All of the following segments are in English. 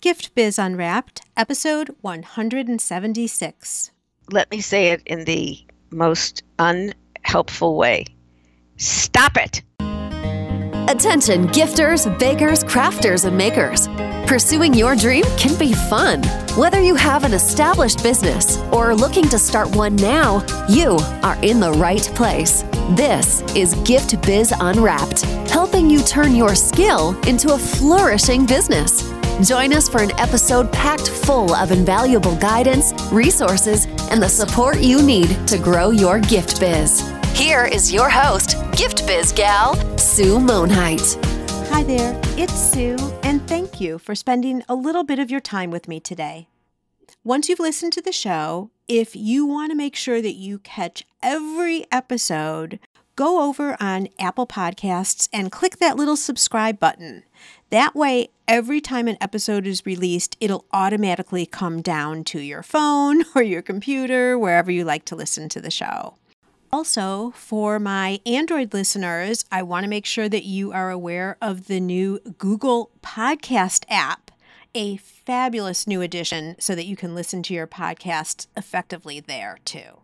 Gift Biz Unwrapped, episode 176. Let me say it in the most unhelpful way. Stop it! Attention, gifters, bakers, crafters, and makers. Pursuing your dream can be fun. Whether you have an established business or are looking to start one now, you are in the right place. This is Gift Biz Unwrapped, helping you turn your skill into a flourishing business. Join us for an episode packed full of invaluable guidance, resources, and the support you need to grow your gift biz. Here is your host, Gift Biz Gal, Sue Monheit. Hi there, it's Sue, and thank you for spending a little bit of your time with me today. Once you've listened to the show, if you want to make sure that you catch every episode, go over on Apple Podcasts and click that little subscribe button. That way, every time an episode is released, it'll automatically come down to your phone or your computer, wherever you like to listen to the show. Also, for my Android listeners, I want to make sure that you are aware of the new Google Podcast app, a fabulous new addition so that you can listen to your podcasts effectively there too.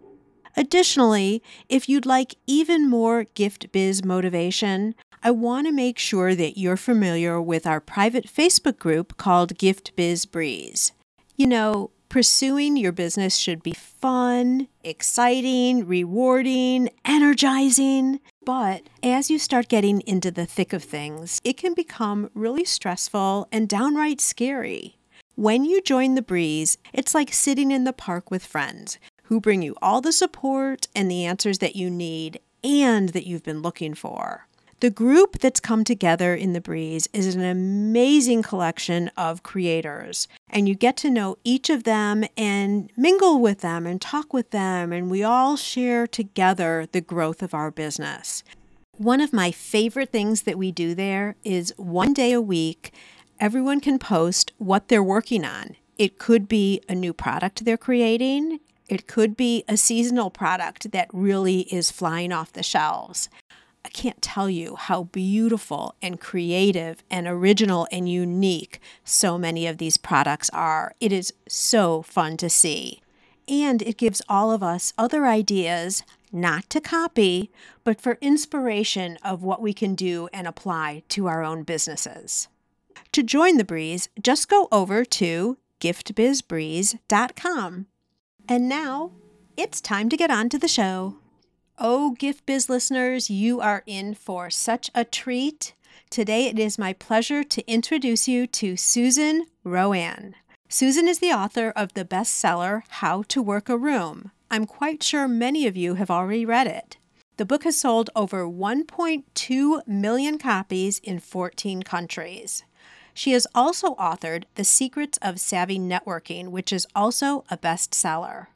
Additionally, if you'd like even more gift biz motivation, I want to make sure that you're familiar with our private Facebook group called Gift Biz Breeze. You know, pursuing your business should be fun, exciting, rewarding, energizing. But as you start getting into the thick of things, it can become really stressful and downright scary. When you join the breeze, it's like sitting in the park with friends who bring you all the support and the answers that you need and that you've been looking for. The group that's come together in the Breeze is an amazing collection of creators, and you get to know each of them and mingle with them and talk with them, and we all share together the growth of our business. One of my favorite things that we do there is one day a week, everyone can post what they're working on. It could be a new product they're creating. It could be a seasonal product that really is flying off the shelves. I can't tell you how beautiful and creative and original and unique so many of these products are. It is so fun to see. And it gives all of us other ideas, not to copy, but for inspiration of what we can do and apply to our own businesses. To join the Breeze, just go over to giftbizbreeze.com. And now it's time to get on to the show. Oh, Gift Biz listeners, you are in for such a treat. Today it is my pleasure to introduce you to Susan RoAne. Susan is the author of the bestseller How to Work a Room. I'm quite sure many of you have already read it. The book has sold over 1.2 million copies in 14 countries. She has also authored The Secrets of Savvy Networking, which is also a bestseller.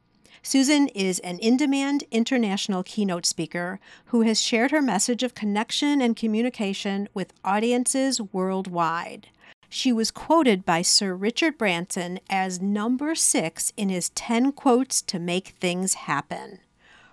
Susan is an in demand international keynote speaker who has shared her message of connection and communication with audiences worldwide. She was quoted by Sir Richard Branson as number six in his 10 quotes to make things happen.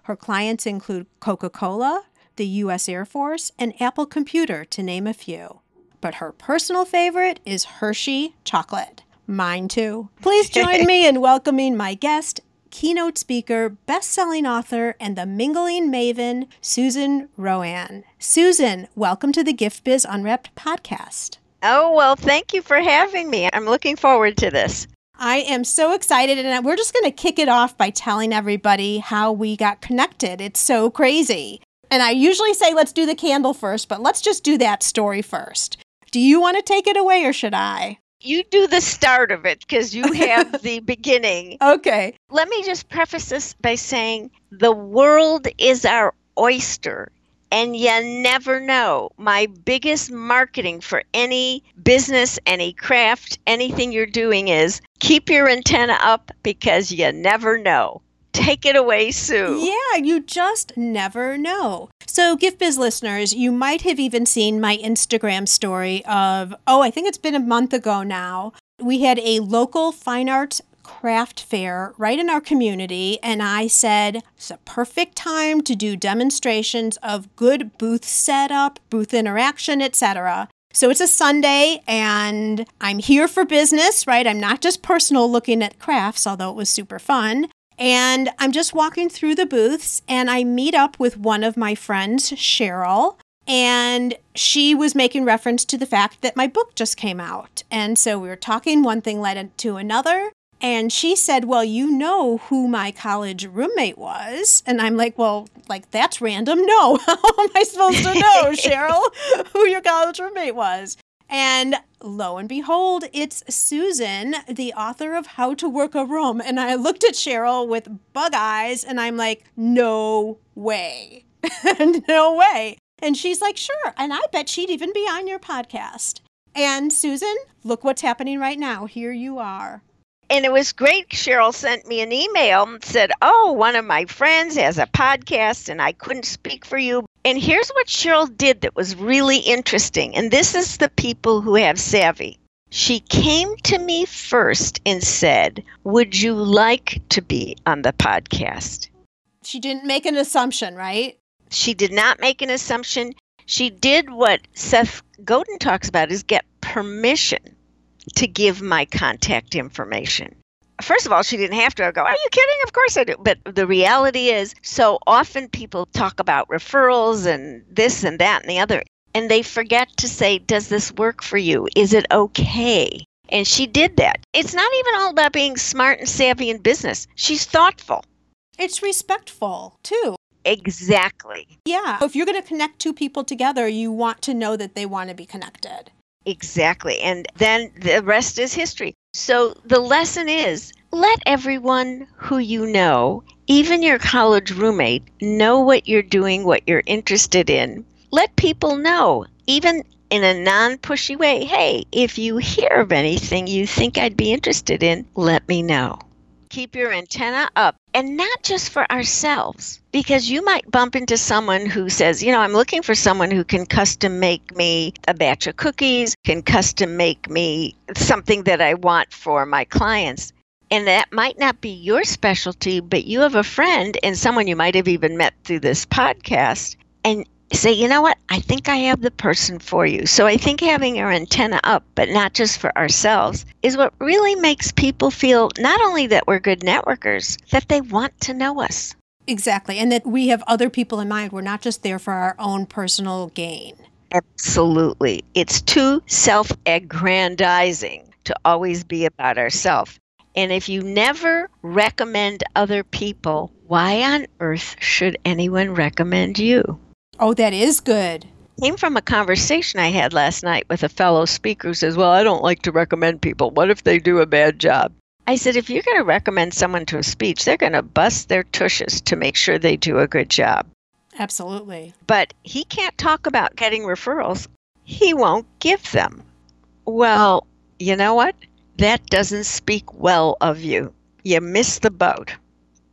Her clients include Coca Cola, the U.S. Air Force, and Apple Computer, to name a few. But her personal favorite is Hershey chocolate. Mine too. Please join me in welcoming my guest, keynote speaker, best selling author, and the mingling maven, Susan RoAne. Susan, welcome to the Gift Biz Unwrapped podcast. Oh, well, thank you for having me. I'm looking forward to this. I am so excited, and we're just going to kick it off by telling everybody how we got connected. It's so crazy. And I usually say, let's do the candle first, but let's just do that story first. Do you want to take it away or should I? You do the start of it because you have the beginning. Okay. Let me just preface this by saying the world is our oyster. And you never know. My biggest marketing for any business, any craft, anything you're doing is keep your antenna up because you never know. Take it away, Sue. Yeah, you just never know. So, Gift Biz listeners, you might have even seen my Instagram story of, oh, I think it's been a month ago now. We had a local fine arts craft fair right in our community and I said it's a perfect time to do demonstrations of good booth setup, booth interaction, etc. So it's a Sunday and I'm here for business, right? I'm not just personal looking at crafts, although it was super fun. And I'm just walking through the booths and I meet up with one of my friends, Cheryl, and she was making reference to the fact that my book just came out. And so we were talking, one thing led to another. And she said, Well, you know who my college roommate was. And I'm like, Well, like, that's random. No. How am I supposed to know, Cheryl, who your college roommate was? And lo and behold, it's Susan, the author of How to Work a Room. And I looked at Cheryl with bug eyes and I'm like, No way. no way. And she's like, Sure. And I bet she'd even be on your podcast. And Susan, look what's happening right now. Here you are. And it was great. Cheryl sent me an email and said, Oh, one of my friends has a podcast and I couldn't speak for you. And here's what Cheryl did that was really interesting. And this is the people who have savvy. She came to me first and said, Would you like to be on the podcast? She didn't make an assumption, right? She did not make an assumption. She did what Seth Godin talks about is get permission to give my contact information. First of all, she didn't have to. I go, Are you kidding? Of course I do. But the reality is, so often people talk about referrals and this and that and the other, and they forget to say, Does this work for you? Is it okay? And she did that. It's not even all about being smart and savvy in business, she's thoughtful. It's respectful too. Exactly. Yeah. If you're going to connect two people together, you want to know that they want to be connected. Exactly. And then the rest is history. So the lesson is let everyone who you know, even your college roommate, know what you're doing, what you're interested in. Let people know, even in a non pushy way, hey, if you hear of anything you think I'd be interested in, let me know keep your antenna up and not just for ourselves because you might bump into someone who says you know i'm looking for someone who can custom make me a batch of cookies can custom make me something that i want for my clients. And that might not be your specialty but you have a friend and someone you might have even met through this podcast and say, you know what, I think I have the person for you. So I think having our antenna up, but not just for ourselves, is what really makes people feel not only that we're good networkers, that they want to know us. Exactly. And that we have other people in mind. We're not just there for our own personal gain. Absolutely. It's too self aggrandizing to always be about ourselves. And if you never recommend other people, why on earth should anyone recommend you? Oh, that is good. Came from a conversation I had last night with a fellow speaker who says, Well, I don't like to recommend people. What if they do a bad job? I said, If you're going to recommend someone to a speech, they're going to bust their tushes to make sure they do a good job. Absolutely. But he can't talk about getting referrals, he won't give them. Well, you know what? That doesn't speak well of you. You missed the boat.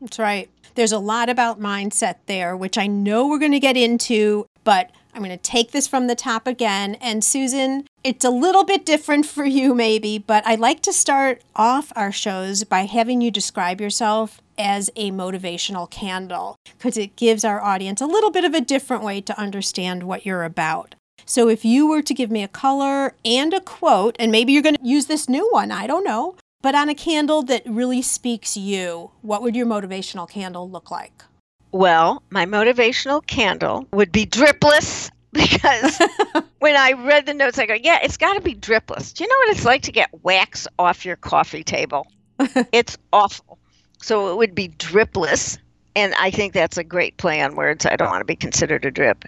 That's right. There's a lot about mindset there, which I know we're going to get into, but I'm going to take this from the top again. And Susan, it's a little bit different for you, maybe, but I like to start off our shows by having you describe yourself as a motivational candle because it gives our audience a little bit of a different way to understand what you're about. So, if you were to give me a color and a quote, and maybe you're going to use this new one, I don't know, but on a candle that really speaks you, what would your motivational candle look like? Well, my motivational candle would be dripless because when I read the notes, I go, yeah, it's got to be dripless. Do you know what it's like to get wax off your coffee table? it's awful. So it would be dripless. And I think that's a great play on words. I don't want to be considered a drip.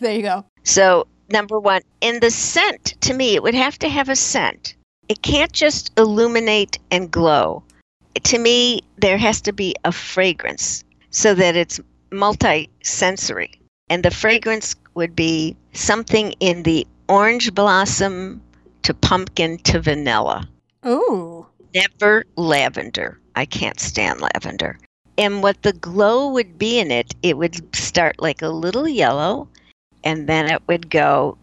there you go. So, number one, in the scent, to me, it would have to have a scent it can't just illuminate and glow. To me, there has to be a fragrance so that it's multi-sensory. And the fragrance would be something in the orange blossom to pumpkin to vanilla. Ooh. Never lavender. I can't stand lavender. And what the glow would be in it, it would start like a little yellow and then it would go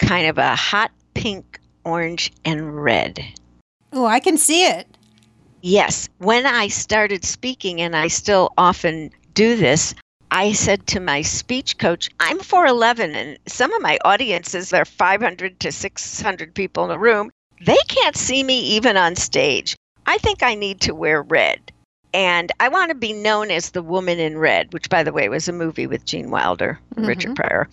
kind of a hot pink orange, and red. Oh, I can see it. Yes. When I started speaking, and I still often do this, I said to my speech coach, I'm 4'11, and some of my audiences, there are 500 to 600 people in the room. They can't see me even on stage. I think I need to wear red. And I want to be known as the woman in red, which, by the way, was a movie with Gene Wilder, mm-hmm. Richard Pryor.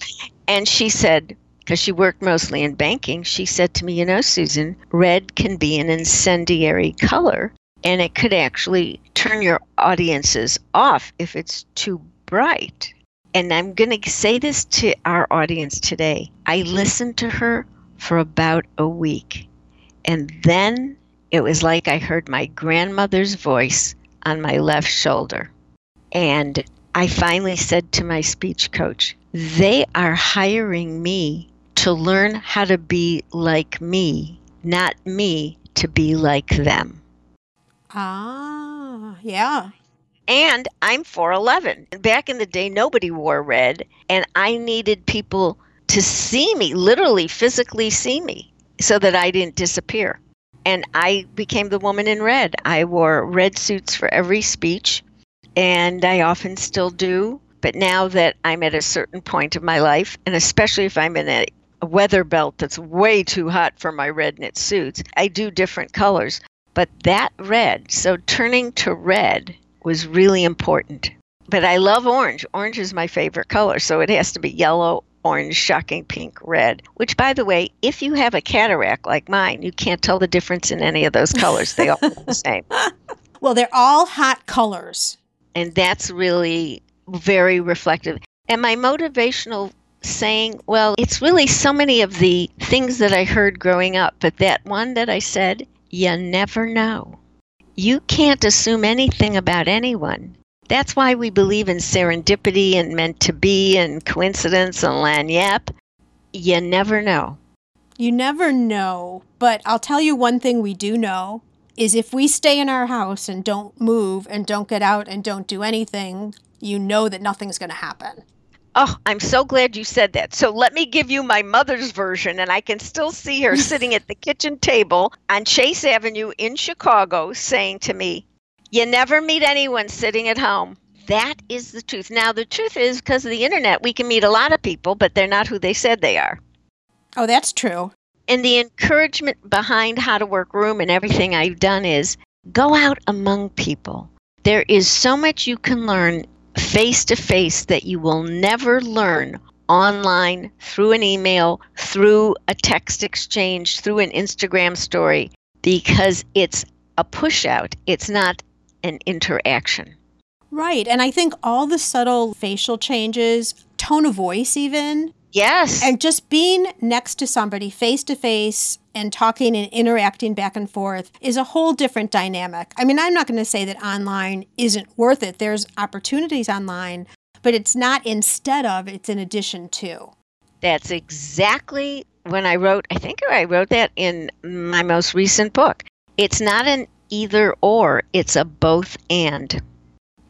And she said, because she worked mostly in banking, she said to me, You know, Susan, red can be an incendiary color, and it could actually turn your audiences off if it's too bright. And I'm going to say this to our audience today. I listened to her for about a week. And then it was like I heard my grandmother's voice on my left shoulder. And I finally said to my speech coach, they are hiring me to learn how to be like me, not me to be like them. Ah, yeah. And I'm 4'11. Back in the day, nobody wore red, and I needed people to see me, literally, physically see me, so that I didn't disappear. And I became the woman in red. I wore red suits for every speech, and I often still do. But now that I'm at a certain point of my life, and especially if I'm in a, a weather belt that's way too hot for my red knit suits, I do different colors. But that red, so turning to red was really important. But I love orange. Orange is my favorite color, so it has to be yellow, orange, shocking pink, red. Which, by the way, if you have a cataract like mine, you can't tell the difference in any of those colors. They all look the same. Well, they're all hot colors. And that's really very reflective. And my motivational saying, well, it's really so many of the things that I heard growing up, but that one that I said, you never know you can't assume anything about anyone. That's why we believe in serendipity and meant to be and coincidence and lagniappe. You never know. You never know. But I'll tell you one thing we do know is if we stay in our house and don't move and don't get out and don't do anything, you know that nothing's going to happen. Oh, I'm so glad you said that. So let me give you my mother's version, and I can still see her sitting at the kitchen table on Chase Avenue in Chicago saying to me, You never meet anyone sitting at home. That is the truth. Now, the truth is, because of the internet, we can meet a lot of people, but they're not who they said they are. Oh, that's true. And the encouragement behind How to Work Room and everything I've done is go out among people. There is so much you can learn face to face that you will never learn online, through an email, through a text exchange, through an Instagram story, because it's a push out. It's not an interaction. Right. And I think all the subtle facial changes, tone of voice, even, Yes. And just being next to somebody face to face and talking and interacting back and forth is a whole different dynamic. I mean, I'm not going to say that online isn't worth it. There's opportunities online, but it's not instead of, it's in addition to. That's exactly when I wrote, I think I wrote that in my most recent book. It's not an either or, it's a both and.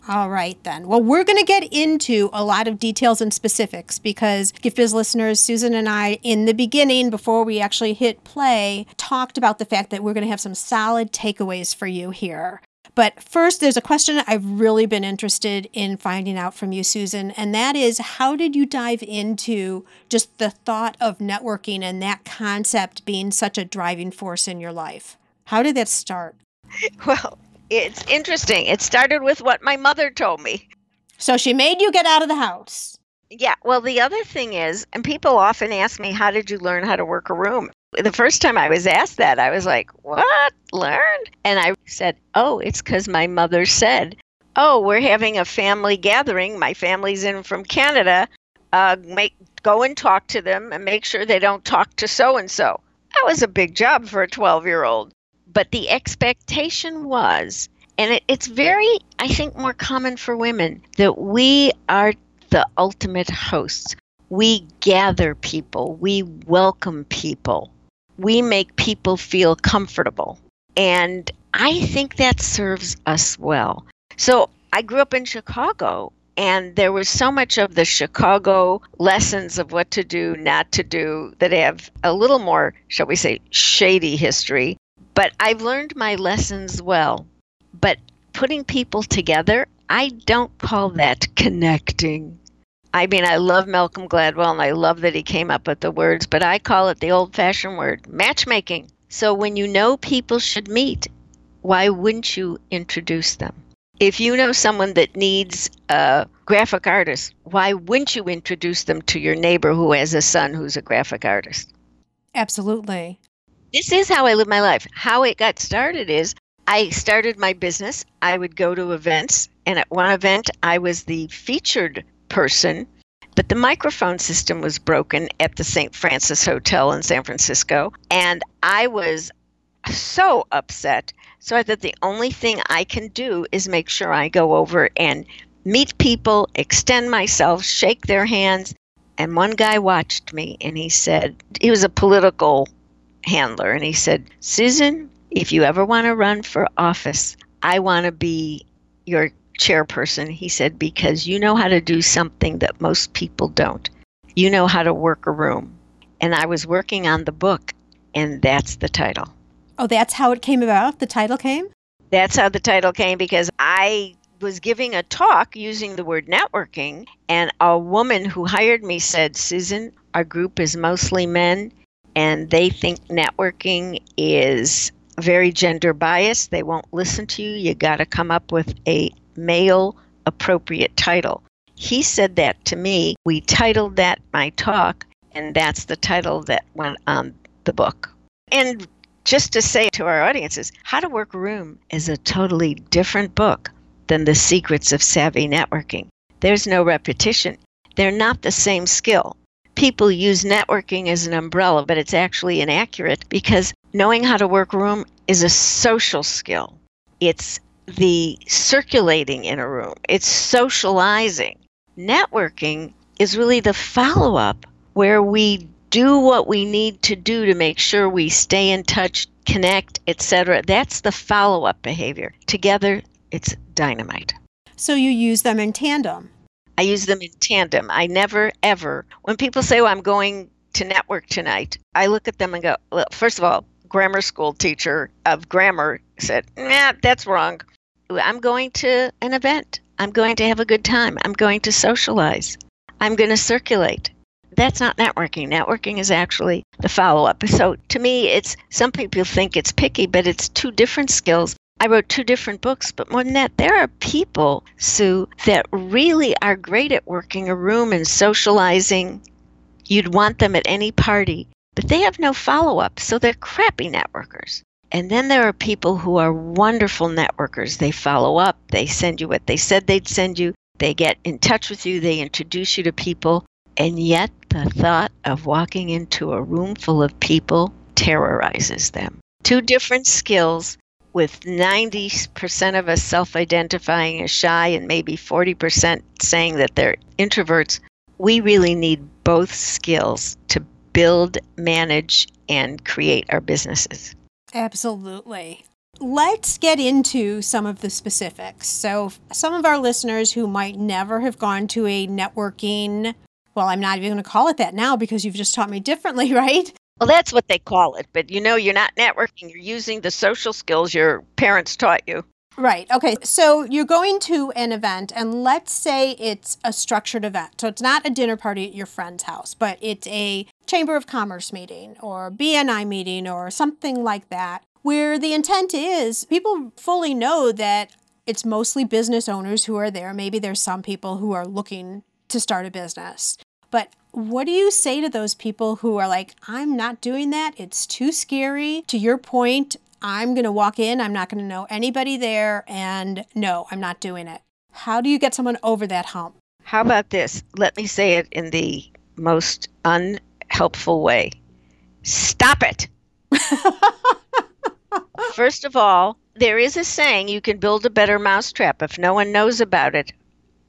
All right, then. Well, we're going to get into a lot of details and specifics because Gift Biz listeners, Susan and I, in the beginning, before we actually hit play, talked about the fact that we're going to have some solid takeaways for you here. But first, there's a question I've really been interested in finding out from you, Susan, and that is how did you dive into just the thought of networking and that concept being such a driving force in your life? How did that start? Well, it's interesting. It started with what my mother told me. So she made you get out of the house. Yeah. Well, the other thing is, and people often ask me, how did you learn how to work a room? The first time I was asked that, I was like, what? Learned? And I said, oh, it's because my mother said, oh, we're having a family gathering. My family's in from Canada. Uh, make go and talk to them and make sure they don't talk to so and so. That was a big job for a 12 year old. But the expectation was, and it, it's very, I think, more common for women, that we are the ultimate hosts. We gather people, we welcome people, we make people feel comfortable. And I think that serves us well. So I grew up in Chicago, and there was so much of the Chicago lessons of what to do, not to do, that have a little more, shall we say, shady history but I've learned my lessons well. But putting people together, I don't call that connecting. I mean, I love Malcolm Gladwell and I love that he came up with the words, but I call it the old fashioned word matchmaking. So when you know people should meet, why wouldn't you introduce them? If you know someone that needs a graphic artist, why wouldn't you introduce them to your neighbor who has a son who's a graphic artist? Absolutely. This is how I live my life. How it got started is I started my business. I would go to events, and at one event, I was the featured person, but the microphone system was broken at the St. Francis Hotel in San Francisco. And I was so upset. So I thought the only thing I can do is make sure I go over and meet people, extend myself, shake their hands. And one guy watched me and he said, he was a political handler, and he said, Susan, if you ever want to run for office, I want to be your chairperson, he said, because you know how to do something that most people don't. You know how to work a room. And I was working on the book, and that's the title. Oh, that's how it came about? The title came? That's how the title came because I was giving a talk using the word networking, and a woman who hired me said, Susan, our group is mostly men, and they think networking is very gender biased. They won't listen to you. You got to come up with a male appropriate title. He said that to me. We titled that my talk, and that's the title that went on the book. And just to say to our audiences, How to Work Room is a totally different book than The Secrets of Savvy Networking. There's no repetition, they're not the same skill. People use networking as an umbrella, but it's actually inaccurate because knowing how to work room is a social skill. It's the circulating in a room, it's socializing. Networking is really the follow up where we do what we need to do to make sure we stay in touch, connect, etc. That's the follow up behavior. Together, it's dynamite. So you use them in tandem. I use them in tandem. I never, ever, when people say, well, I'm going to network tonight, I look at them and go, well, first of all, grammar school teacher of grammar said, nah, that's wrong. I'm going to an event. I'm going to have a good time. I'm going to socialize. I'm going to circulate. That's not networking. Networking is actually the follow up. So to me, it's some people think it's picky, but it's two different skills. I wrote two different books, but more than that, there are people, Sue, that really are great at working a room and socializing. You'd want them at any party, but they have no follow up, so they're crappy networkers. And then there are people who are wonderful networkers. They follow up, they send you what they said they'd send you, they get in touch with you, they introduce you to people. And yet, the thought of walking into a room full of people terrorizes them. Two different skills, with 90% of us self identifying as shy and maybe 40% saying that they're introverts. We really need both skills to build, manage, and create our businesses. Absolutely. Let's get into some of the specifics. So, some of our listeners who might never have gone to a networking, well, I'm not even going to call it that now because you've just taught me differently, right? Well, that's what they call it. But you know, you're not networking, you're using the social skills your parents taught you. Right. Okay. So you're going to an event, and let's say it's a structured event. So it's not a dinner party at your friend's house, but it's a Chamber of Commerce meeting or BNI meeting or something like that, where the intent is people fully know that it's mostly business owners who are there. Maybe there's some people who are looking to start a business. But what do you say to those people who are like, I'm not doing that? It's too scary. To your point, I'm going to walk in, I'm not going to know anybody there, and no, I'm not doing it. How do you get someone over that hump? How about this? Let me say it in the most unhelpful way stop it. First of all, there is a saying you can build a better mousetrap if no one knows about it.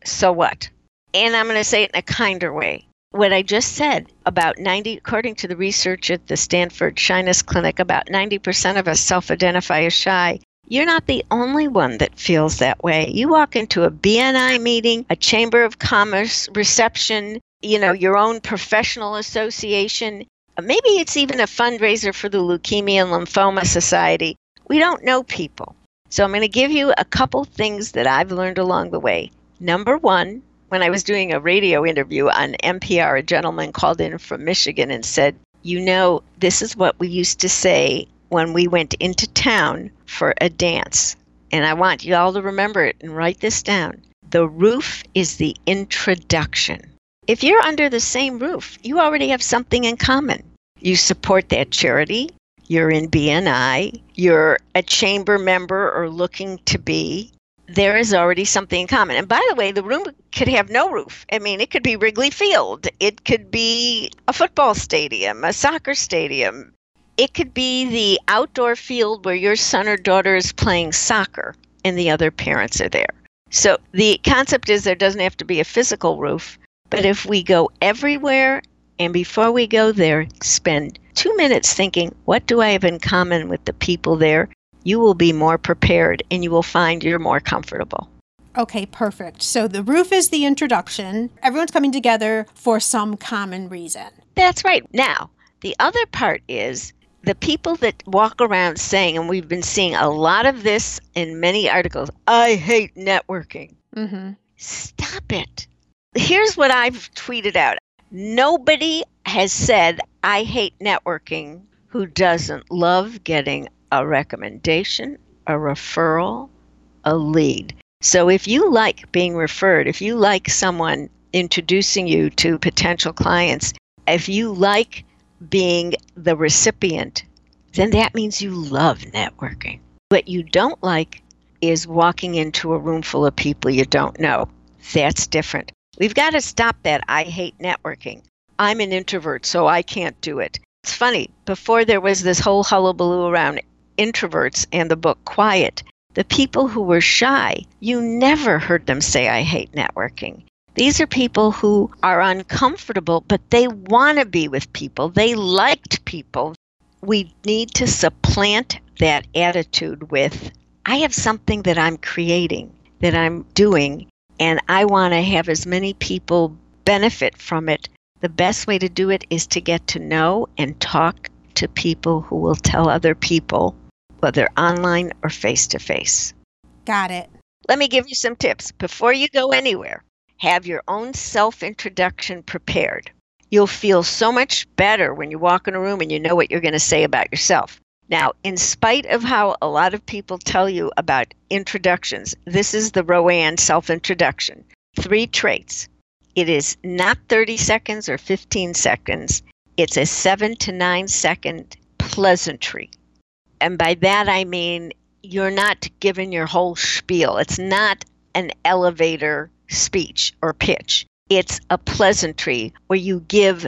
So what? And I'm going to say it in a kinder way what I just said about 90, according to the research at the Stanford Shyness Clinic, about 90% of us self identify as shy. You're not the only one that feels that way. You walk into a BNI meeting, a Chamber of Commerce reception, you know, your own professional association. Maybe it's even a fundraiser for the Leukemia and Lymphoma Society. We don't know people. So I'm going to give you a couple things that I've learned along the way. Number one, when I was doing a radio interview on NPR, a gentleman called in from Michigan and said, You know, this is what we used to say when we went into town for a dance. And I want you all to remember it and write this down. The roof is the introduction. If you're under the same roof, you already have something in common. You support that charity, you're in BNI, you're a chamber member or looking to be, there is already something in common. And by the way, the room could have no roof. I mean, it could be Wrigley Field, it could be a football stadium, a soccer stadium, it could be the outdoor field where your son or daughter is playing soccer and the other parents are there. So the concept is there doesn't have to be a physical roof, but if we go everywhere and before we go there, spend two minutes thinking, what do I have in common with the people there? You will be more prepared and you will find you're more comfortable. Okay, perfect. So the roof is the introduction. Everyone's coming together for some common reason. That's right. Now, the other part is the people that walk around saying, and we've been seeing a lot of this in many articles, I hate networking. Mm-hmm. Stop it. Here's what I've tweeted out nobody has said, I hate networking who doesn't love getting a recommendation, a referral, a lead. So if you like being referred, if you like someone introducing you to potential clients, if you like being the recipient, then that means you love networking. What you don't like is walking into a room full of people you don't know. That's different. We've got to stop that. I hate networking. I'm an introvert, so I can't do it. It's funny, before there was this whole hullabaloo around introverts and the book Quiet, the people who were shy, you never heard them say, I hate networking. These are people who are uncomfortable, but they want to be with people. They liked people. We need to supplant that attitude with I have something that I'm creating, that I'm doing, and I want to have as many people benefit from it. The best way to do it is to get to know and talk to people who will tell other people, whether online or face to face. Got it. Let me give you some tips before you go anywhere have your own self introduction prepared. You'll feel so much better when you walk in a room and you know what you're going to say about yourself. Now, in spite of how a lot of people tell you about introductions, this is the RoAne self introduction. Three traits. It is not 30 seconds or 15 seconds, it's a seven to nine second pleasantry. And by that I mean you're not given your whole spiel. It's not an elevator speech or pitch. It's a pleasantry where you give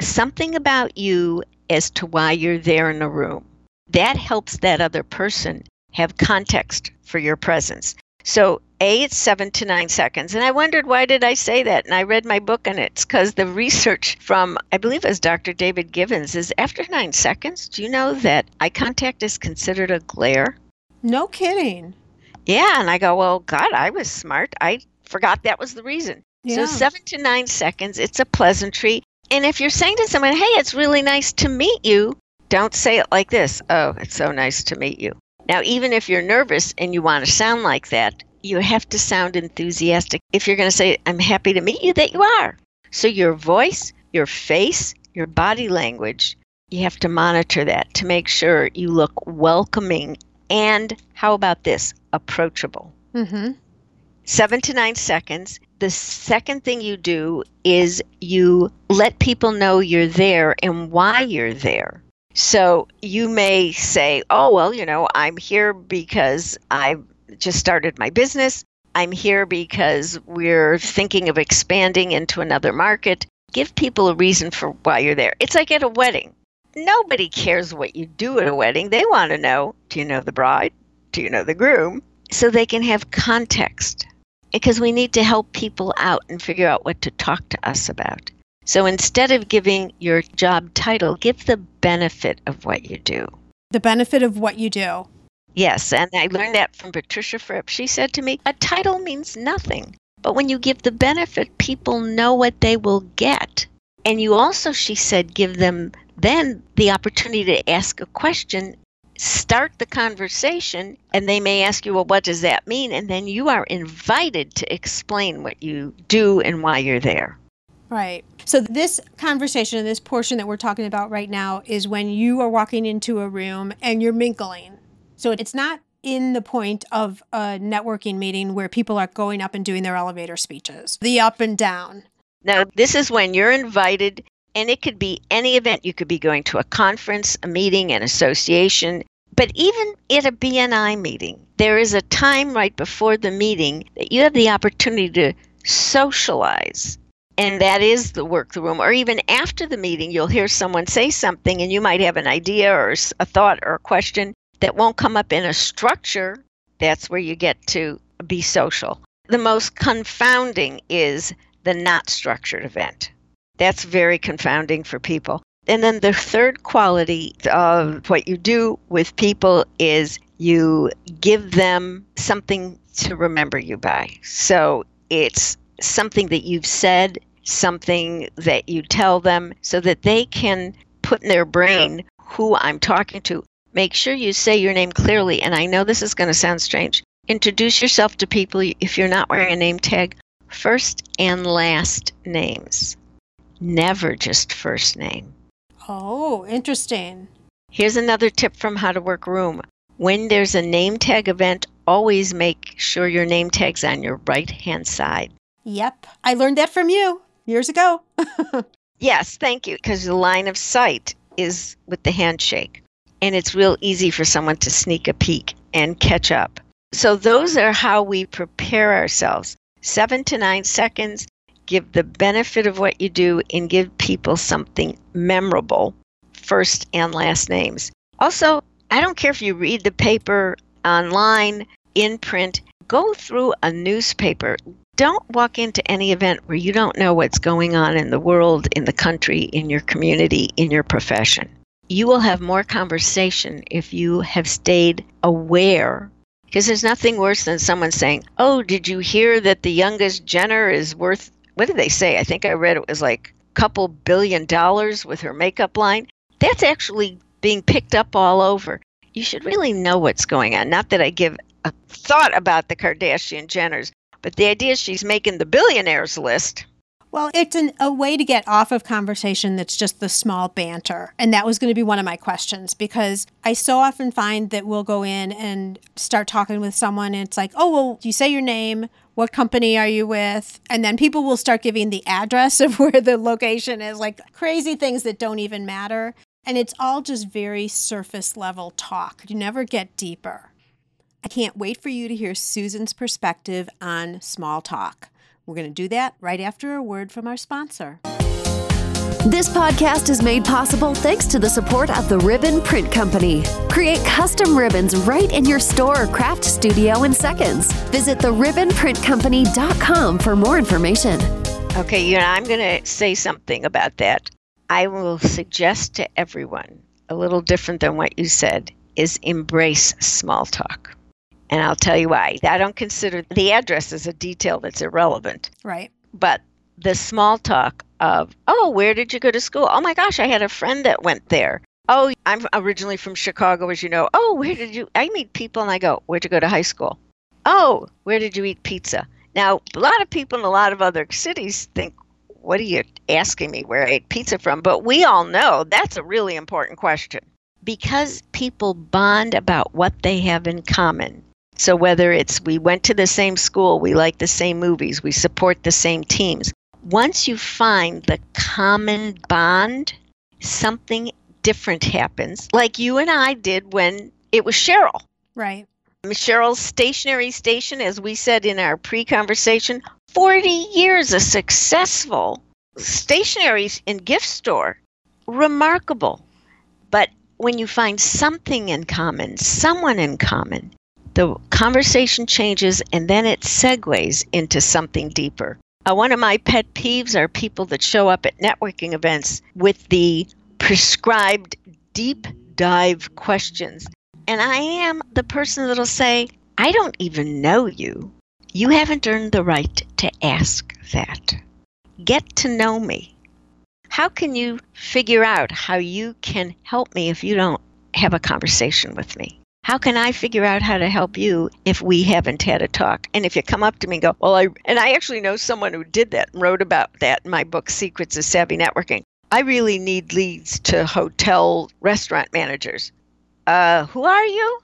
something about you as to why you're there in the room. That helps that other person have context for your presence. So, A, it's seven to nine seconds. And I wondered, why did I say that? And I read my book, and it's because the research from, I believe, it was Dr. David Givens is after nine seconds, do you know that eye contact is considered a glare? No kidding. Yeah. And I go, well, God, I was smart. I forgot that was the reason. Yeah. So seven to nine seconds, it's a pleasantry. And if you're saying to someone, hey, it's really nice to meet you, don't say it like this. Oh, it's so nice to meet you. Now, even if you're nervous and you want to sound like that, you have to sound enthusiastic. If you're going to say, I'm happy to meet you, that you are. So your voice, your face, your body language, you have to monitor that to make sure you look welcoming and, how about this, approachable. Mm-hmm seven to nine seconds. The second thing you do is you let people know you're there and why you're there. So you may say, oh, well, you know, I'm here because I just started my business. I'm here because we're thinking of expanding into another market. Give people a reason for why you're there. It's like at a wedding. Nobody cares what you do at a wedding. They want to know do you know the bride? Do you know the groom? So they can have context because we need to help people out and figure out what to talk to us about. So instead of giving your job title, give the benefit of what you do. The benefit of what you do. Yes, and I learned that from Patricia Fripp. She said to me, a title means nothing. But when you give the benefit, people know what they will get. And you also, she said, give them then the opportunity to ask a question start the conversation and they may ask you, well, what does that mean? And then you are invited to explain what you do and why you're there. Right. So, this conversation, this portion that we're talking about right now, is when you are walking into a room and you're mingling. So, it's not in the point of a networking meeting where people are going up and doing their elevator speeches, the up and down. Now, this is when you're invited, and it could be any event. You could be going to a conference, a meeting, an association, but even at a BNI meeting, there is a time right before the meeting that you have the opportunity to socialize and that is the work the room or even after the meeting you'll hear someone say something and you might have an idea or a thought or a question that won't come up in a structure that's where you get to be social. The most confounding is the not structured event. That's very confounding for people. And then the third quality of what you do with people is you give them something to remember you by. So it's something that you've said, something that you tell them, so that they can put in their brain who I'm talking to. Make sure you say your name clearly. And I know this is going to sound strange. Introduce yourself to people if you're not wearing a name tag, first and last names, never just first name. Oh, interesting. Here's another tip from How to Work Room. When there's a name tag event, always make sure your name tag's on your right hand side. Yep. I learned that from you years ago. yes, thank you. Because the line of sight is with the handshake. And it's real easy for someone to sneak a peek and catch up. So, those are how we prepare ourselves. Seven to nine seconds, give the benefit of what you do, and give people something memorable, first and last names. Also, I don't care if you read the paper online, in print, go through a newspaper. Don't walk into any event where you don't know what's going on in the world, in the country, in your community, in your profession. You will have more conversation if you have stayed aware. Because there's nothing worse than someone saying, Oh, did you hear that the youngest Jenner is worth, what did they say? I think I read it was like a couple billion dollars with her makeup line. That's actually being picked up all over. You should really know what's going on. Not that I give a thought about the Kardashian Jenners, but the idea is she's making the billionaires list. Well, it's an, a way to get off of conversation that's just the small banter. And that was going to be one of my questions because I so often find that we'll go in and start talking with someone and it's like, oh, well, you say your name. What company are you with? And then people will start giving the address of where the location is, like crazy things that don't even matter. And it's all just very surface level talk. You never get deeper. I can't wait for you to hear Susan's perspective on small talk. We're going to do that right after a word from our sponsor. This podcast is made possible thanks to the support of the Ribbon Print Company. Create custom ribbons right in your store or craft studio in seconds. Visit theribbonprintcompany.com for more information. Okay, you know, I'm going to say something about that. I will suggest to everyone a little different than what you said is embrace small talk. And I'll tell you why. I don't consider the address as a detail that's irrelevant. Right. But the small talk of, oh, where did you go to school? Oh my gosh, I had a friend that went there. Oh, I'm originally from Chicago, as you know. Oh, where did you? I meet people and I go, where'd you go to high school? Oh, where did you eat pizza? Now, a lot of people in a lot of other cities think, what are you asking me where I ate pizza from? But we all know that's a really important question because people bond about what they have in common so whether it's we went to the same school, we like the same movies, we support the same teams, once you find the common bond, something different happens, like you and I did when it was Cheryl. Right. Cheryl's stationery station, as we said in our pre conversation, 40 years a successful stationery and gift store. Remarkable. But when you find something in common, someone in common, the conversation changes and then it segues into something deeper. Uh, one of my pet peeves are people that show up at networking events with the prescribed deep dive questions. And I am the person that'll say, I don't even know you. You haven't earned the right to ask that. Get to know me. How can you figure out how you can help me if you don't have a conversation with me? How can I figure out how to help you if we haven't had a talk? And if you come up to me and go, well, I, and I actually know someone who did that and wrote about that in my book, Secrets of Savvy Networking. I really need leads to hotel restaurant managers. Uh, who are you?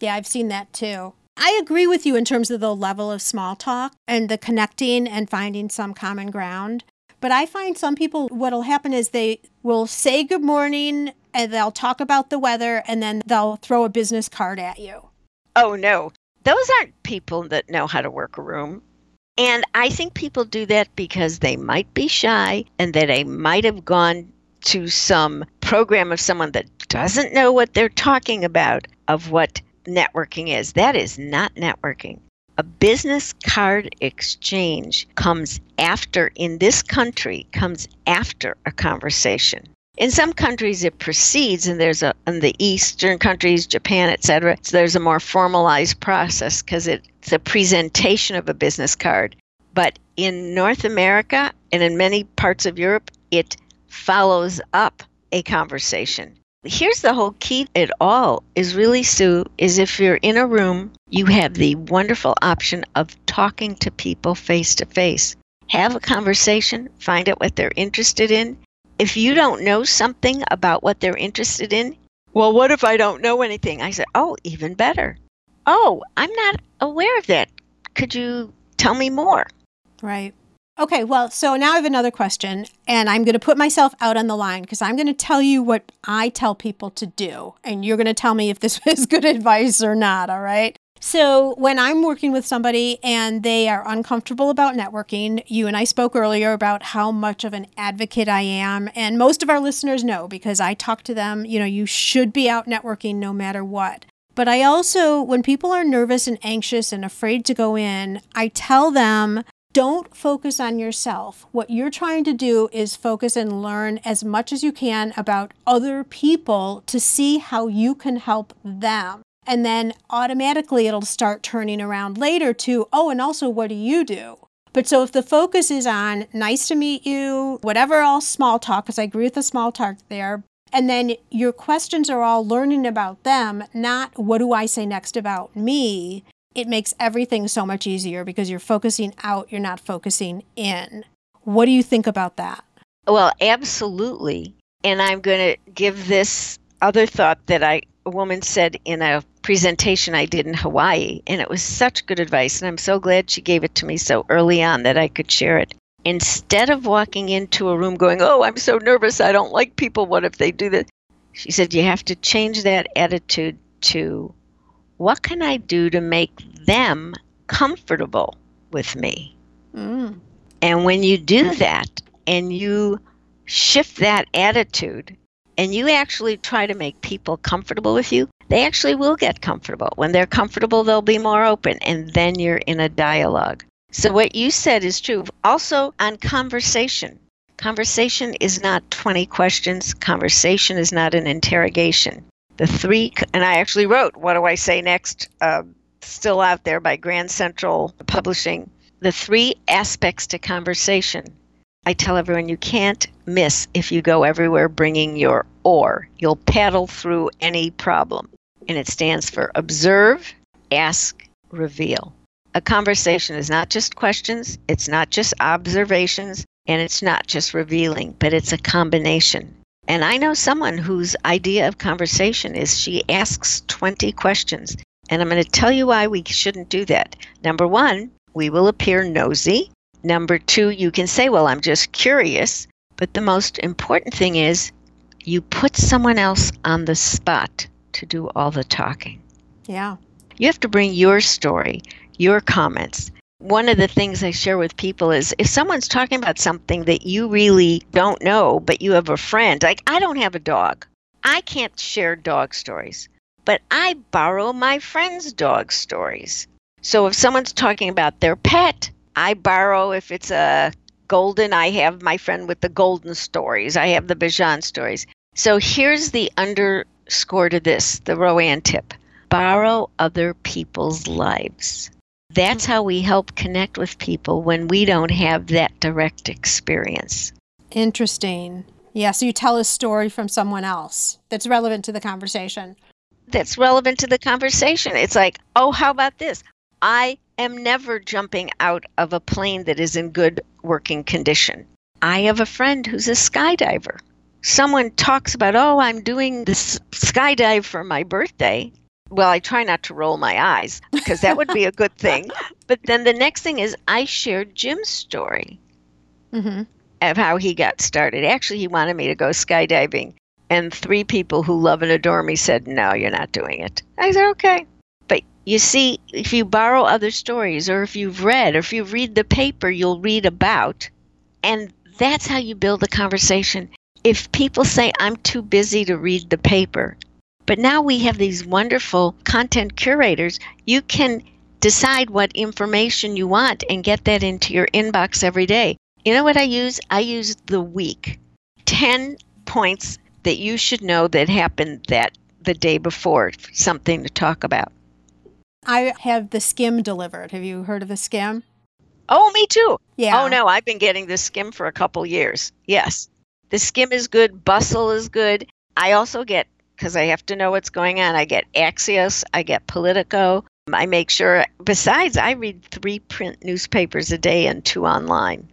Yeah, I've seen that too. I agree with you in terms of the level of small talk and the connecting and finding some common ground. But I find some people, what'll happen is they will say good morning and they'll talk about the weather and then they'll throw a business card at you. Oh, no. Those aren't people that know how to work a room. And I think people do that because they might be shy and that they might have gone to some program of someone that doesn't know what they're talking about of what networking is. That is not networking. A business card exchange comes after, in this country, comes after a conversation. In some countries, it precedes, and there's a in the Eastern countries, Japan, etc. So there's a more formalized process because it's a presentation of a business card. But in North America and in many parts of Europe, it follows up a conversation here's the whole key it all is really sue is if you're in a room you have the wonderful option of talking to people face to face have a conversation find out what they're interested in if you don't know something about what they're interested in well what if i don't know anything? I said oh even better. Oh i'm not aware of that. Could you tell me more? Right. Okay, well, so now I have another question, and I'm going to put myself out on the line because I'm going to tell you what I tell people to do, and you're going to tell me if this is good advice or not, all right? So, when I'm working with somebody and they are uncomfortable about networking, you and I spoke earlier about how much of an advocate I am. And most of our listeners know because I talk to them, you know, you should be out networking no matter what. But I also, when people are nervous and anxious and afraid to go in, I tell them don't focus on yourself. What you're trying to do is focus and learn as much as you can about other people to see how you can help them. And then automatically it'll start turning around later to, oh, and also what do you do? But so if the focus is on nice to meet you, whatever else small talk, because I agree with the small talk there, and then your questions are all learning about them, not what do I say next about me, it makes everything so much easier because you're focusing out, you're not focusing in. What do you think about that? Well, absolutely. And I'm going to give this other thought that I a woman said in a presentation I did in Hawaii, and it was such good advice. And I'm so glad she gave it to me so early on that I could share it. Instead of walking into a room going, Oh, I'm so nervous, I don't like people, what if they do that? She said, You have to change that attitude to what can I do to make them comfortable with me? Mm. And when you do that and you shift that attitude and you actually try to make people comfortable with you, they actually will get comfortable. When they're comfortable, they'll be more open, and then you're in a dialogue. So, what you said is true. Also, on conversation, conversation is not 20 questions, conversation is not an interrogation the three, and I actually wrote What Do I Say Next? Uh, still out there by Grand Central Publishing. The three aspects to conversation. I tell everyone you can't miss if you go everywhere bringing your oar. You'll paddle through any problem. And it stands for observe, ask, reveal. A conversation is not just questions, it's not just observations, and it's not just revealing, but it's a combination. And I know someone whose idea of conversation is she asks 20 questions. And I'm going to tell you why we shouldn't do that. Number one, we will appear nosy. Number two, you can say, Well, I'm just curious. But the most important thing is you put someone else on the spot to do all the talking. Yeah. You have to bring your story, your comments, one of the things I share with people is if someone's talking about something that you really don't know, but you have a friend, like I don't have a dog. I can't share dog stories, but I borrow my friend's dog stories. So if someone's talking about their pet, I borrow, if it's a golden, I have my friend with the golden stories, I have the Bichon stories. So here's the underscore to this the RoAne tip borrow other people's lives. That's how we help connect with people when we don't have that direct experience. Interesting. Yeah, so you tell a story from someone else that's relevant to the conversation. That's relevant to the conversation. It's like, oh, how about this? I am never jumping out of a plane that is in good working condition. I have a friend who's a skydiver. Someone talks about, oh, I'm doing this skydive for my birthday. Well, I try not to roll my eyes because that would be a good thing. But then the next thing is I shared Jim's story Mm-hmm. of how he got started. Actually, he wanted me to go skydiving, and three people who love and adore me said, No, you're not doing it. I said, Okay. But you see, if you borrow other stories, or if you've read, or if you read the paper, you'll read about, and that's how you build a conversation. If people say, I'm too busy to read the paper, but now we have these wonderful content curators, you can decide what information you want and get that into your inbox every day. You know what I use? I use the week. 10 points that you should know that happened that the day before, something to talk about. I have the Skimm delivered. Have you heard of the Skimm? Oh, me too. Yeah. Oh no, I've been getting the Skimm for a couple years. Yes. The Skimm is good, bustle is good. I also get because I have to know what's going on. I get Axios, I get Politico. Um, I make sure besides I read 3 print newspapers a day and 2 online.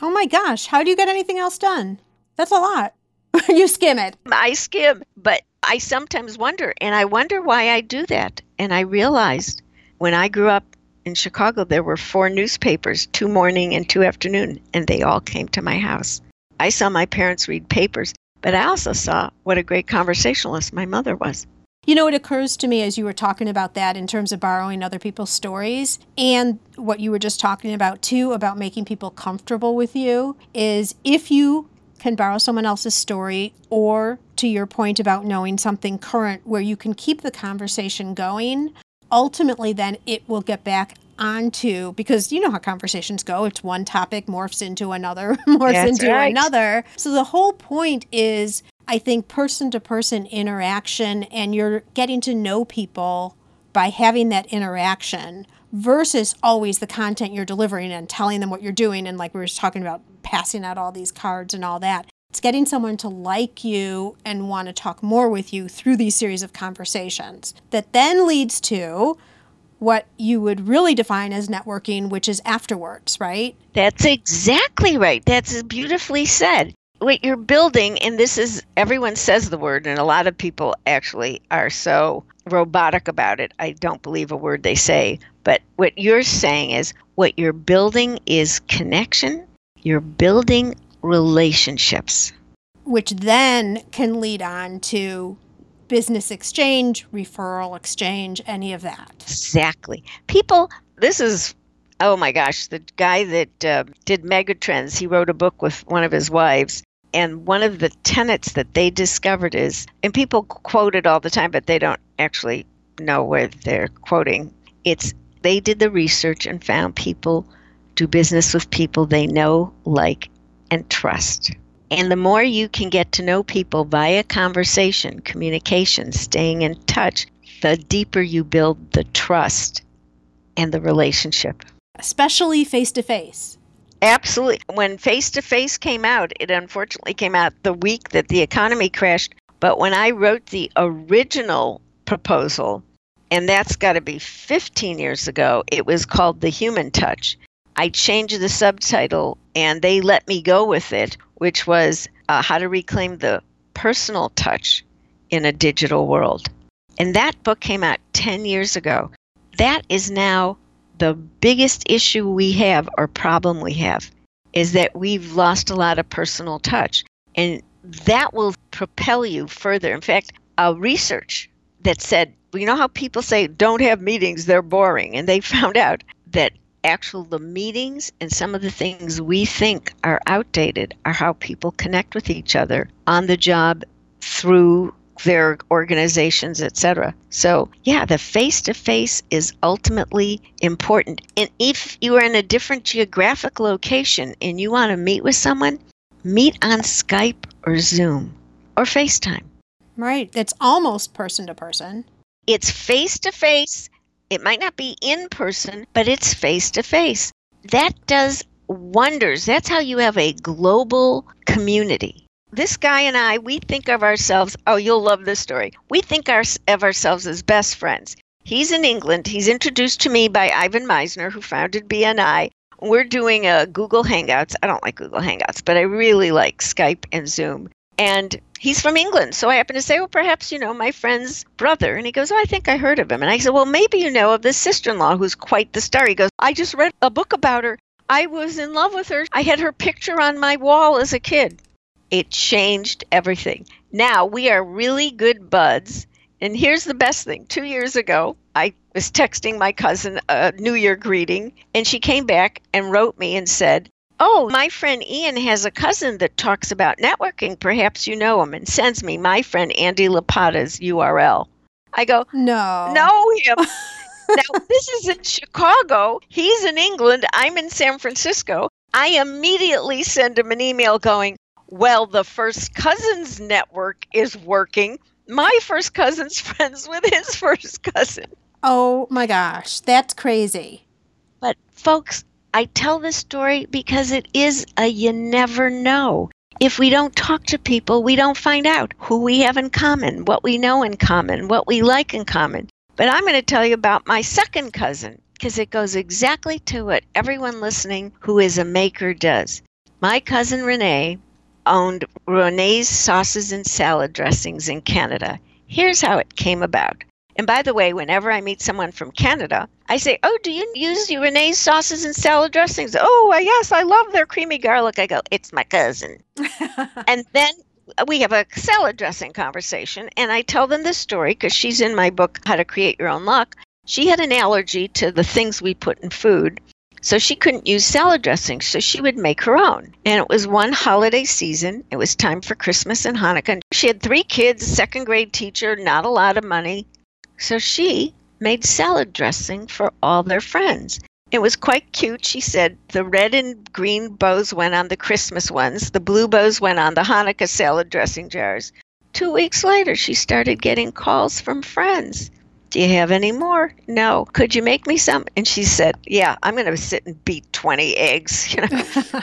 Oh my gosh, how do you get anything else done? That's a lot. you skim it. I skim, but I sometimes wonder, and I wonder why I do that. And I realized when I grew up in Chicago, there were four newspapers, two morning and two afternoon, and they all came to my house. I saw my parents read papers, but I also saw what a great conversationalist my mother was. You know, it occurs to me as you were talking about that in terms of borrowing other people's stories and what you were just talking about too, about making people comfortable with you, is if you can borrow someone else's story or to your point about knowing something current where you can keep the conversation going, ultimately then it will get back onto because you know how conversations go. It's one topic morphs into another morphs That's into right. another. So the whole point is i think person to person interaction and you're getting to know people by having that interaction versus always the content you're delivering and telling them what you're doing and like we were talking about passing out all these cards and all that it's getting someone to like you and want to talk more with you through these series of conversations that then leads to what you would really define as networking, which is afterwards, right? That's exactly right. That's beautifully said. What you're building, and this is everyone says the word, and a lot of people actually are so robotic about it. I don't believe a word they say. But what you're saying is what you're building is connection, you're building relationships. Which then can lead on to business exchange, referral exchange, any of that. Exactly. People, this is, oh my gosh, the guy that uh, did Megatrends, he wrote a book with one of his wives. And one of the tenets that they discovered is, and people quote it all the time, but they don't actually know where they're quoting. It's they did the research and found people do business with people they know, like, and trust. And the more you can get to know people via conversation, communication, staying in touch, the deeper you build the trust and the relationship. Especially face to face. Absolutely. When face to face came out, it unfortunately came out the week that the economy crashed. But when I wrote the original proposal, and that's got to be 15 years ago, it was called The Human Touch. I changed the subtitle and they let me go with it, which was uh, How to Reclaim the Personal Touch in a Digital World. And that book came out 10 years ago. That is now the biggest issue we have or problem we have is that we've lost a lot of personal touch. And that will propel you further. In fact, a research that said, you know how people say don't have meetings, they're boring. And they found out that actual the meetings and some of the things we think are outdated are how people connect with each other on the job through their organizations, etc. So, yeah, the face to face is ultimately important. And if you are in a different geographic location and you want to meet with someone, meet on Skype or Zoom or FaceTime. Right. That's almost person to person. It's face to face. It might not be in person, but it's face to face. That does wonders. That's how you have a global community. This guy and I, we think of ourselves, oh, you'll love this story. We think our, of ourselves as best friends. He's in England. He's introduced to me by Ivan Misner, who founded BNI. We're doing a Google Hangouts. I don't like Google Hangouts, but I really like Skype and Zoom. And he's from England. So I happen to say, well, perhaps you know my friend's brother. And he goes, oh, I think I heard of him. And I said, well, maybe you know of this sister in law who's quite the star. He goes, I just read a book about her. I was in love with her. I had her picture on my wall as a kid. It changed everything. Now we are really good buds. And here's the best thing two years ago, I was texting my cousin a New Year greeting, and she came back and wrote me and said, Oh, my friend Ian has a cousin that talks about networking. Perhaps you know him, and sends me my friend Andy Lopata's URL. I go, No. Know him. now, this is in Chicago. He's in England. I'm in San Francisco. I immediately send him an email going, Well, the First Cousins Network is working my first cousin's friends with his first cousin. Oh my gosh, that's crazy. But folks, I tell this story because it is a you never know. If we don't talk to people, we don't find out who we have in common, what we know in common, what we like in common. But I'm going to tell you about my second cousin because it goes exactly to what everyone listening who is a maker does. My cousin Renee owned Renee's sauces and salad dressings in Canada. Here's how it came about. And by the way, whenever I meet someone from Canada, I say, Oh, do you use Renee's sauces and salad dressings? Oh, yes, I love their creamy garlic. I go, It's my cousin. and then we have a salad dressing conversation, and I tell them this story because she's in my book, How to Create Your Own Luck. She had an allergy to the things we put in food. So she couldn't use salad dressing, so she would make her own. And it was one holiday season. It was time for Christmas and Hanukkah. She had three kids, second grade teacher, not a lot of money. So she made salad dressing for all their friends. It was quite cute. She said the red and green bows went on the Christmas ones, the blue bows went on the Hanukkah salad dressing jars. Two weeks later, she started getting calls from friends. Do you have any more? No. Could you make me some? And she said, Yeah, I'm going to sit and beat 20 eggs. You know,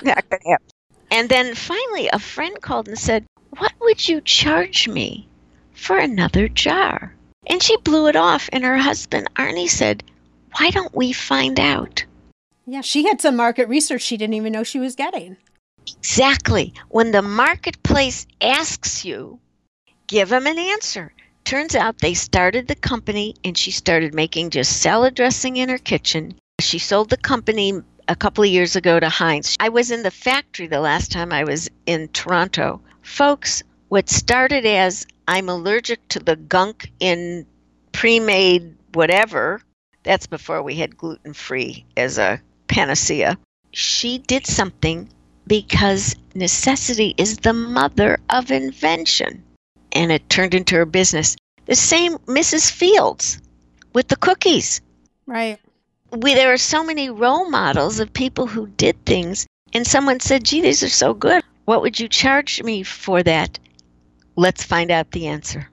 not going to happen. And then finally, a friend called and said, What would you charge me for another jar? And she blew it off. And her husband, Arnie, said, Why don't we find out? Yeah, she had some market research she didn't even know she was getting. Exactly. When the marketplace asks you, give them an answer. Turns out they started the company and she started making just salad dressing in her kitchen. She sold the company a couple of years ago to Heinz. I was in the factory the last time I was in Toronto. Folks, what started as I'm allergic to the gunk in pre made whatever, that's before we had gluten free as a panacea. She did something because necessity is the mother of invention and it turned into her business. The same Mrs. Fields with the cookies. Right. We there are so many role models of people who did things and someone said, "Gee, these are so good. What would you charge me for that?" Let's find out the answer.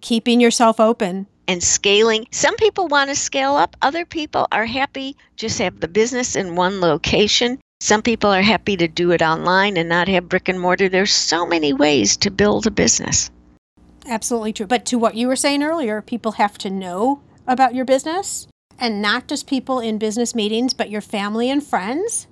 Keeping yourself open and scaling. Some people want to scale up, other people are happy just have the business in one location. Some people are happy to do it online and not have brick and mortar. There's so many ways to build a business. Absolutely true. But to what you were saying earlier, people have to know about your business and not just people in business meetings, but your family and friends,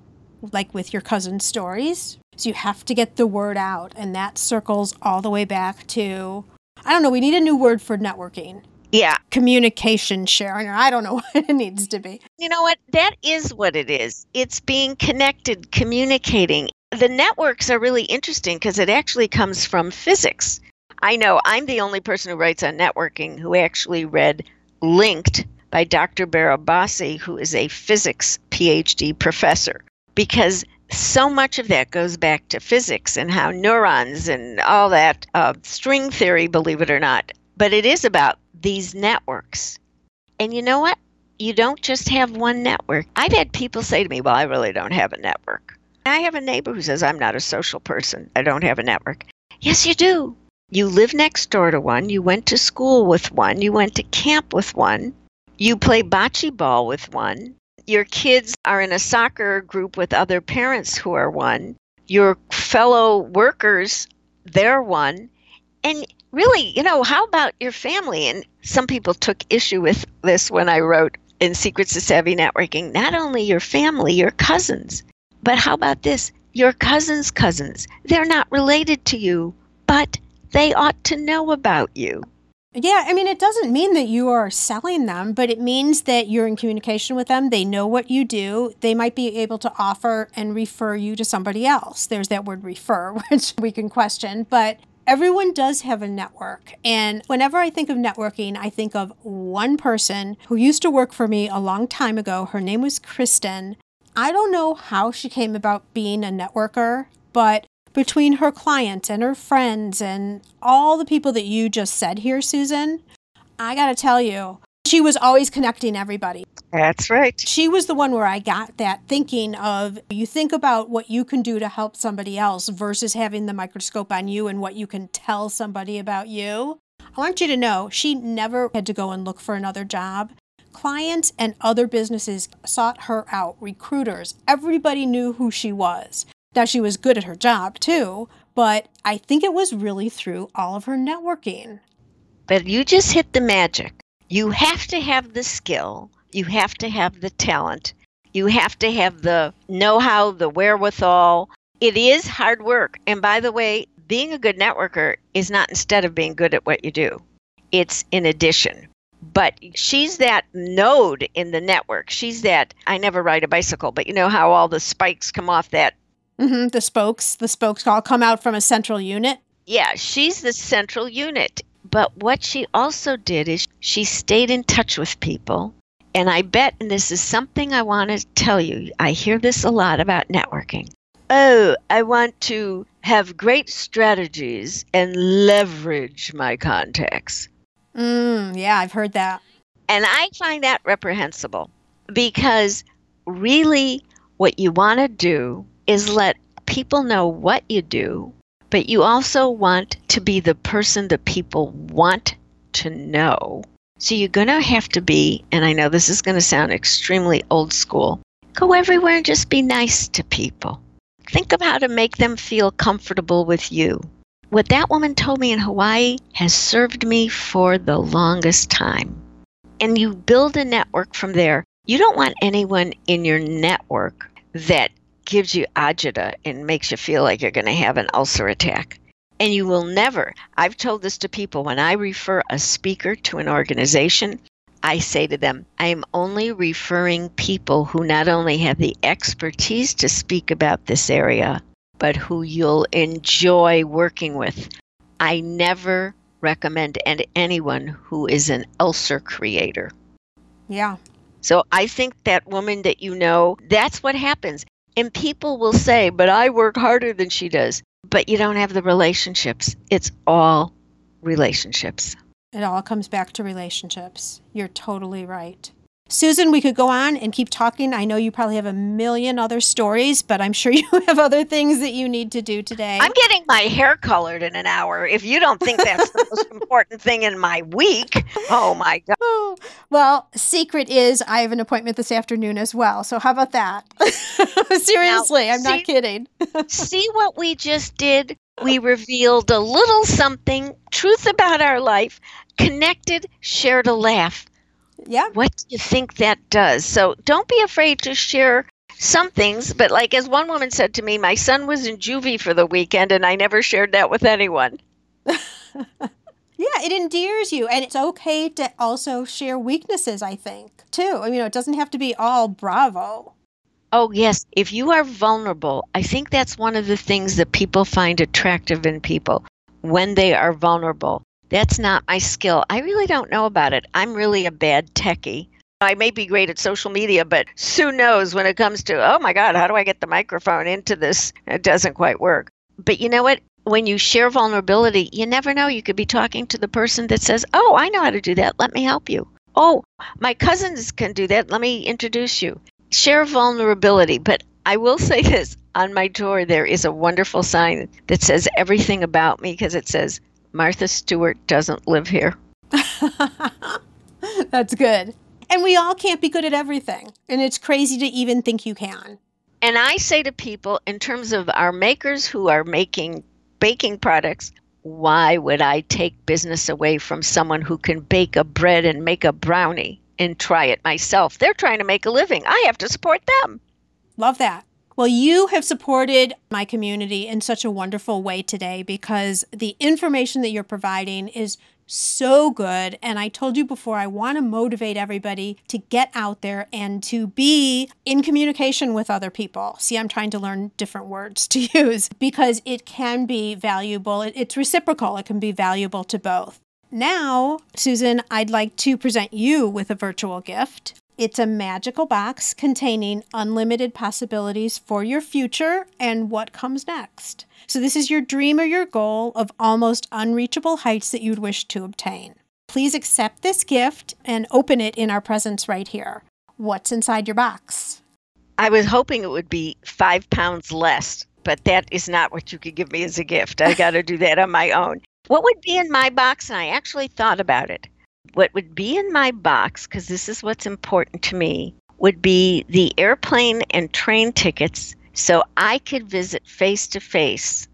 like with your cousin's stories. So you have to get the word out. And that circles all the way back to, I don't know, we need a new word for networking. Yeah. Communication sharing, or I don't know what it needs to be. You know what? That is what it is. It's being connected, communicating. The networks are really interesting because it actually comes from physics. I know I'm the only person who writes on networking who actually read Linked by Dr. Barabasi, who is a physics PhD professor, because so much of that goes back to physics and how neurons and all that uh, string theory, believe it or not. But it is about these networks. And you know what? You don't just have one network. I've had people say to me, Well, I really don't have a network. I have a neighbor who says, I'm not a social person. I don't have a network. Yes, you do. You live next door to one. You went to school with one. You went to camp with one. You play bocce ball with one. Your kids are in a soccer group with other parents who are one. Your fellow workers, they're one. And really, you know, how about your family? And some people took issue with this when I wrote in Secrets of Savvy Networking not only your family, your cousins, but how about this? Your cousins' cousins. They're not related to you, but they ought to know about you. Yeah, I mean, it doesn't mean that you are selling them, but it means that you're in communication with them. They know what you do. They might be able to offer and refer you to somebody else. There's that word refer, which we can question, but everyone does have a network. And whenever I think of networking, I think of one person who used to work for me a long time ago. Her name was Kristen. I don't know how she came about being a networker, but between her clients and her friends and all the people that you just said here, Susan, I got to tell you, she was always connecting everybody. That's right. She was the one where I got that thinking of you think about what you can do to help somebody else versus having the microscope on you and what you can tell somebody about you. I want you to know she never had to go and look for another job. Clients and other businesses sought her out, recruiters, everybody knew who she was. Now, she was good at her job too, but I think it was really through all of her networking. But you just hit the magic. You have to have the skill, you have to have the talent, you have to have the know how, the wherewithal. It is hard work. And by the way, being a good networker is not instead of being good at what you do, it's in addition. But she's that node in the network. She's that, I never ride a bicycle, but you know how all the spikes come off that Mm-hmm, the spokes, the spokes all come out from a central unit. Yeah, she's the central unit. But what she also did is she stayed in touch with people. And I bet, and this is something I want to tell you, I hear this a lot about networking. Oh, I want to have great strategies and leverage my contacts. Mm, yeah, I've heard that. And I find that reprehensible because really what you want to do is let people know what you do, but you also want to be the person that people want to know. So you're going to have to be, and I know this is going to sound extremely old school, go everywhere and just be nice to people. Think of how to make them feel comfortable with you. What that woman told me in Hawaii has served me for the longest time. And you build a network from there. You don't want anyone in your network that gives you agita and makes you feel like you're going to have an ulcer attack. And you will never, I've told this to people when I refer a speaker to an organization, I say to them, I am only referring people who not only have the expertise to speak about this area, but who you'll enjoy working with. I never recommend anyone who is an ulcer creator. Yeah. So I think that woman that you know, that's what happens. And people will say, but I work harder than she does. But you don't have the relationships. It's all relationships. It all comes back to relationships. You're totally right. Susan, we could go on and keep talking. I know you probably have a million other stories, but I'm sure you have other things that you need to do today. I'm getting my hair colored in an hour. If you don't think that's the most important thing in my week, oh my God. Oh, well, secret is I have an appointment this afternoon as well. So how about that? Seriously, now, I'm see, not kidding. see what we just did? We revealed a little something, truth about our life, connected, shared a laugh yeah. What do you think that does? So don't be afraid to share some things, but like as one woman said to me, my son was in juvie for the weekend and I never shared that with anyone. yeah, it endears you. And it's okay to also share weaknesses, I think, too. I mean, it doesn't have to be all bravo. Oh, yes. If you are vulnerable, I think that's one of the things that people find attractive in people when they are vulnerable. That's not my skill. I really don't know about it. I'm really a bad techie. I may be great at social media, but Sue knows when it comes to, oh my God, how do I get the microphone into this? It doesn't quite work. But you know what? When you share vulnerability, you never know. You could be talking to the person that says, oh, I know how to do that. Let me help you. Oh, my cousins can do that. Let me introduce you. Share vulnerability. But I will say this on my tour, there is a wonderful sign that says everything about me because it says, Martha Stewart doesn't live here. That's good. And we all can't be good at everything. And it's crazy to even think you can. And I say to people, in terms of our makers who are making baking products, why would I take business away from someone who can bake a bread and make a brownie and try it myself? They're trying to make a living. I have to support them. Love that. Well, you have supported my community in such a wonderful way today because the information that you're providing is so good. And I told you before, I want to motivate everybody to get out there and to be in communication with other people. See, I'm trying to learn different words to use because it can be valuable. It's reciprocal, it can be valuable to both. Now, Susan, I'd like to present you with a virtual gift. It's a magical box containing unlimited possibilities for your future and what comes next. So, this is your dream or your goal of almost unreachable heights that you'd wish to obtain. Please accept this gift and open it in our presence right here. What's inside your box? I was hoping it would be five pounds less, but that is not what you could give me as a gift. I got to do that on my own. What would be in my box? And I actually thought about it what would be in my box, because this is what's important to me, would be the airplane and train tickets so I could visit face to face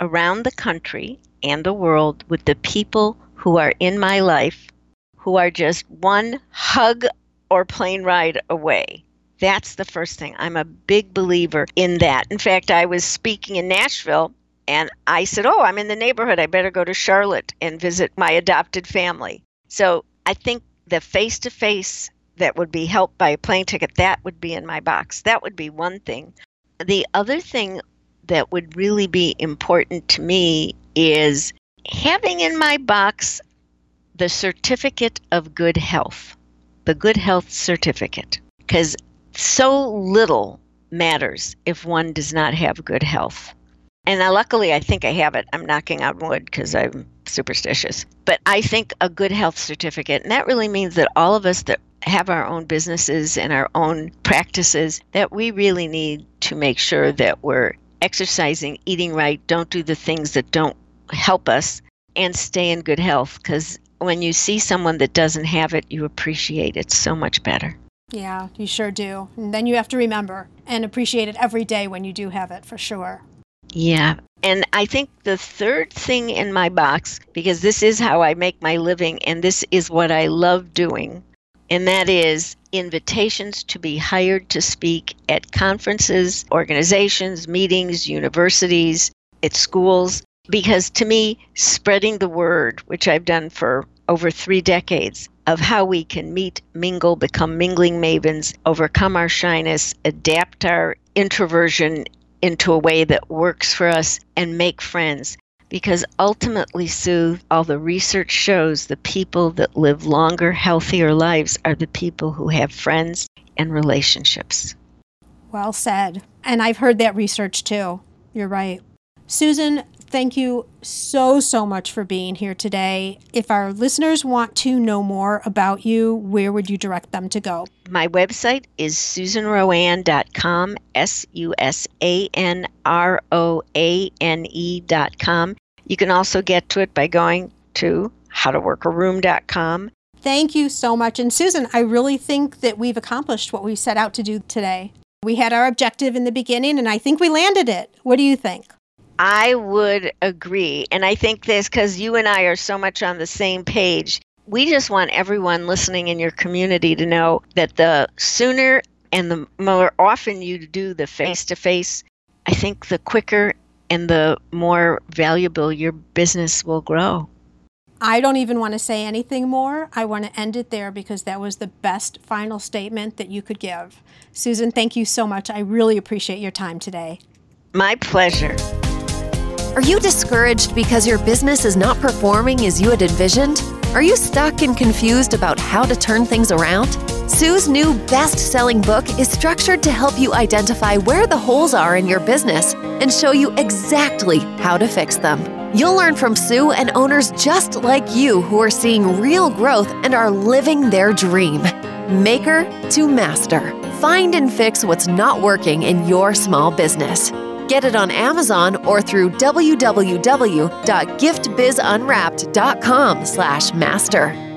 around the country and the world with the people who are in my life who are just one hug or plane ride away. That's the first thing. I'm a big believer in that. In fact, I was speaking in Nashville and I said, Oh, I'm in the neighborhood. I better go to Charlotte and visit my adopted family. So I think the face to face that would be helped by a plane ticket, that would be in my box. That would be one thing. The other thing that would really be important to me is having in my box the certificate of good health, the good health certificate, because so little matters if one does not have good health. And I, luckily, I think I have it. I'm knocking on wood because I'm superstitious. But I think a good health certificate, and that really means that all of us that have our own businesses and our own practices, that we really need to make sure that we're exercising, eating right, don't do the things that don't help us, and stay in good health. Because when you see someone that doesn't have it, you appreciate it so much better. Yeah, you sure do. And then you have to remember and appreciate it every day when you do have it, for sure. Yeah. And I think the third thing in my box, because this is how I make my living and this is what I love doing, and that is invitations to be hired to speak at conferences, organizations, meetings, universities, at schools. Because to me, spreading the word, which I've done for over three decades, of how we can meet, mingle, become mingling mavens, overcome our shyness, adapt our introversion into a way that works for us and make friends. Because ultimately, Sue, all the research shows the people that live longer, healthier lives are the people who have friends and relationships. Well said. And I've heard that research too. You're right. Susan, thank you so, so much for being here today. If our listeners want to know more about you, where would you direct them to go? My website is susanroane.com, S U S A N R O A N E.com. You can also get to it by going to howtoworkaroom.com. Thank you so much. And Susan, I really think that we've accomplished what we set out to do today. We had our objective in the beginning, and I think we landed it. What do you think? I would agree. And I think this because you and I are so much on the same page. We just want everyone listening in your community to know that the sooner and the more often you do the face to face, I think the quicker and the more valuable your business will grow. I don't even want to say anything more. I want to end it there because that was the best final statement that you could give. Susan, thank you so much. I really appreciate your time today. My pleasure. Are you discouraged because your business is not performing as you had envisioned? Are you stuck and confused about how to turn things around? Sue's new best selling book is structured to help you identify where the holes are in your business and show you exactly how to fix them. You'll learn from Sue and owners just like you who are seeing real growth and are living their dream. Maker to master. Find and fix what's not working in your small business. Get it on Amazon or through www.giftbizunwrapped.com slash master.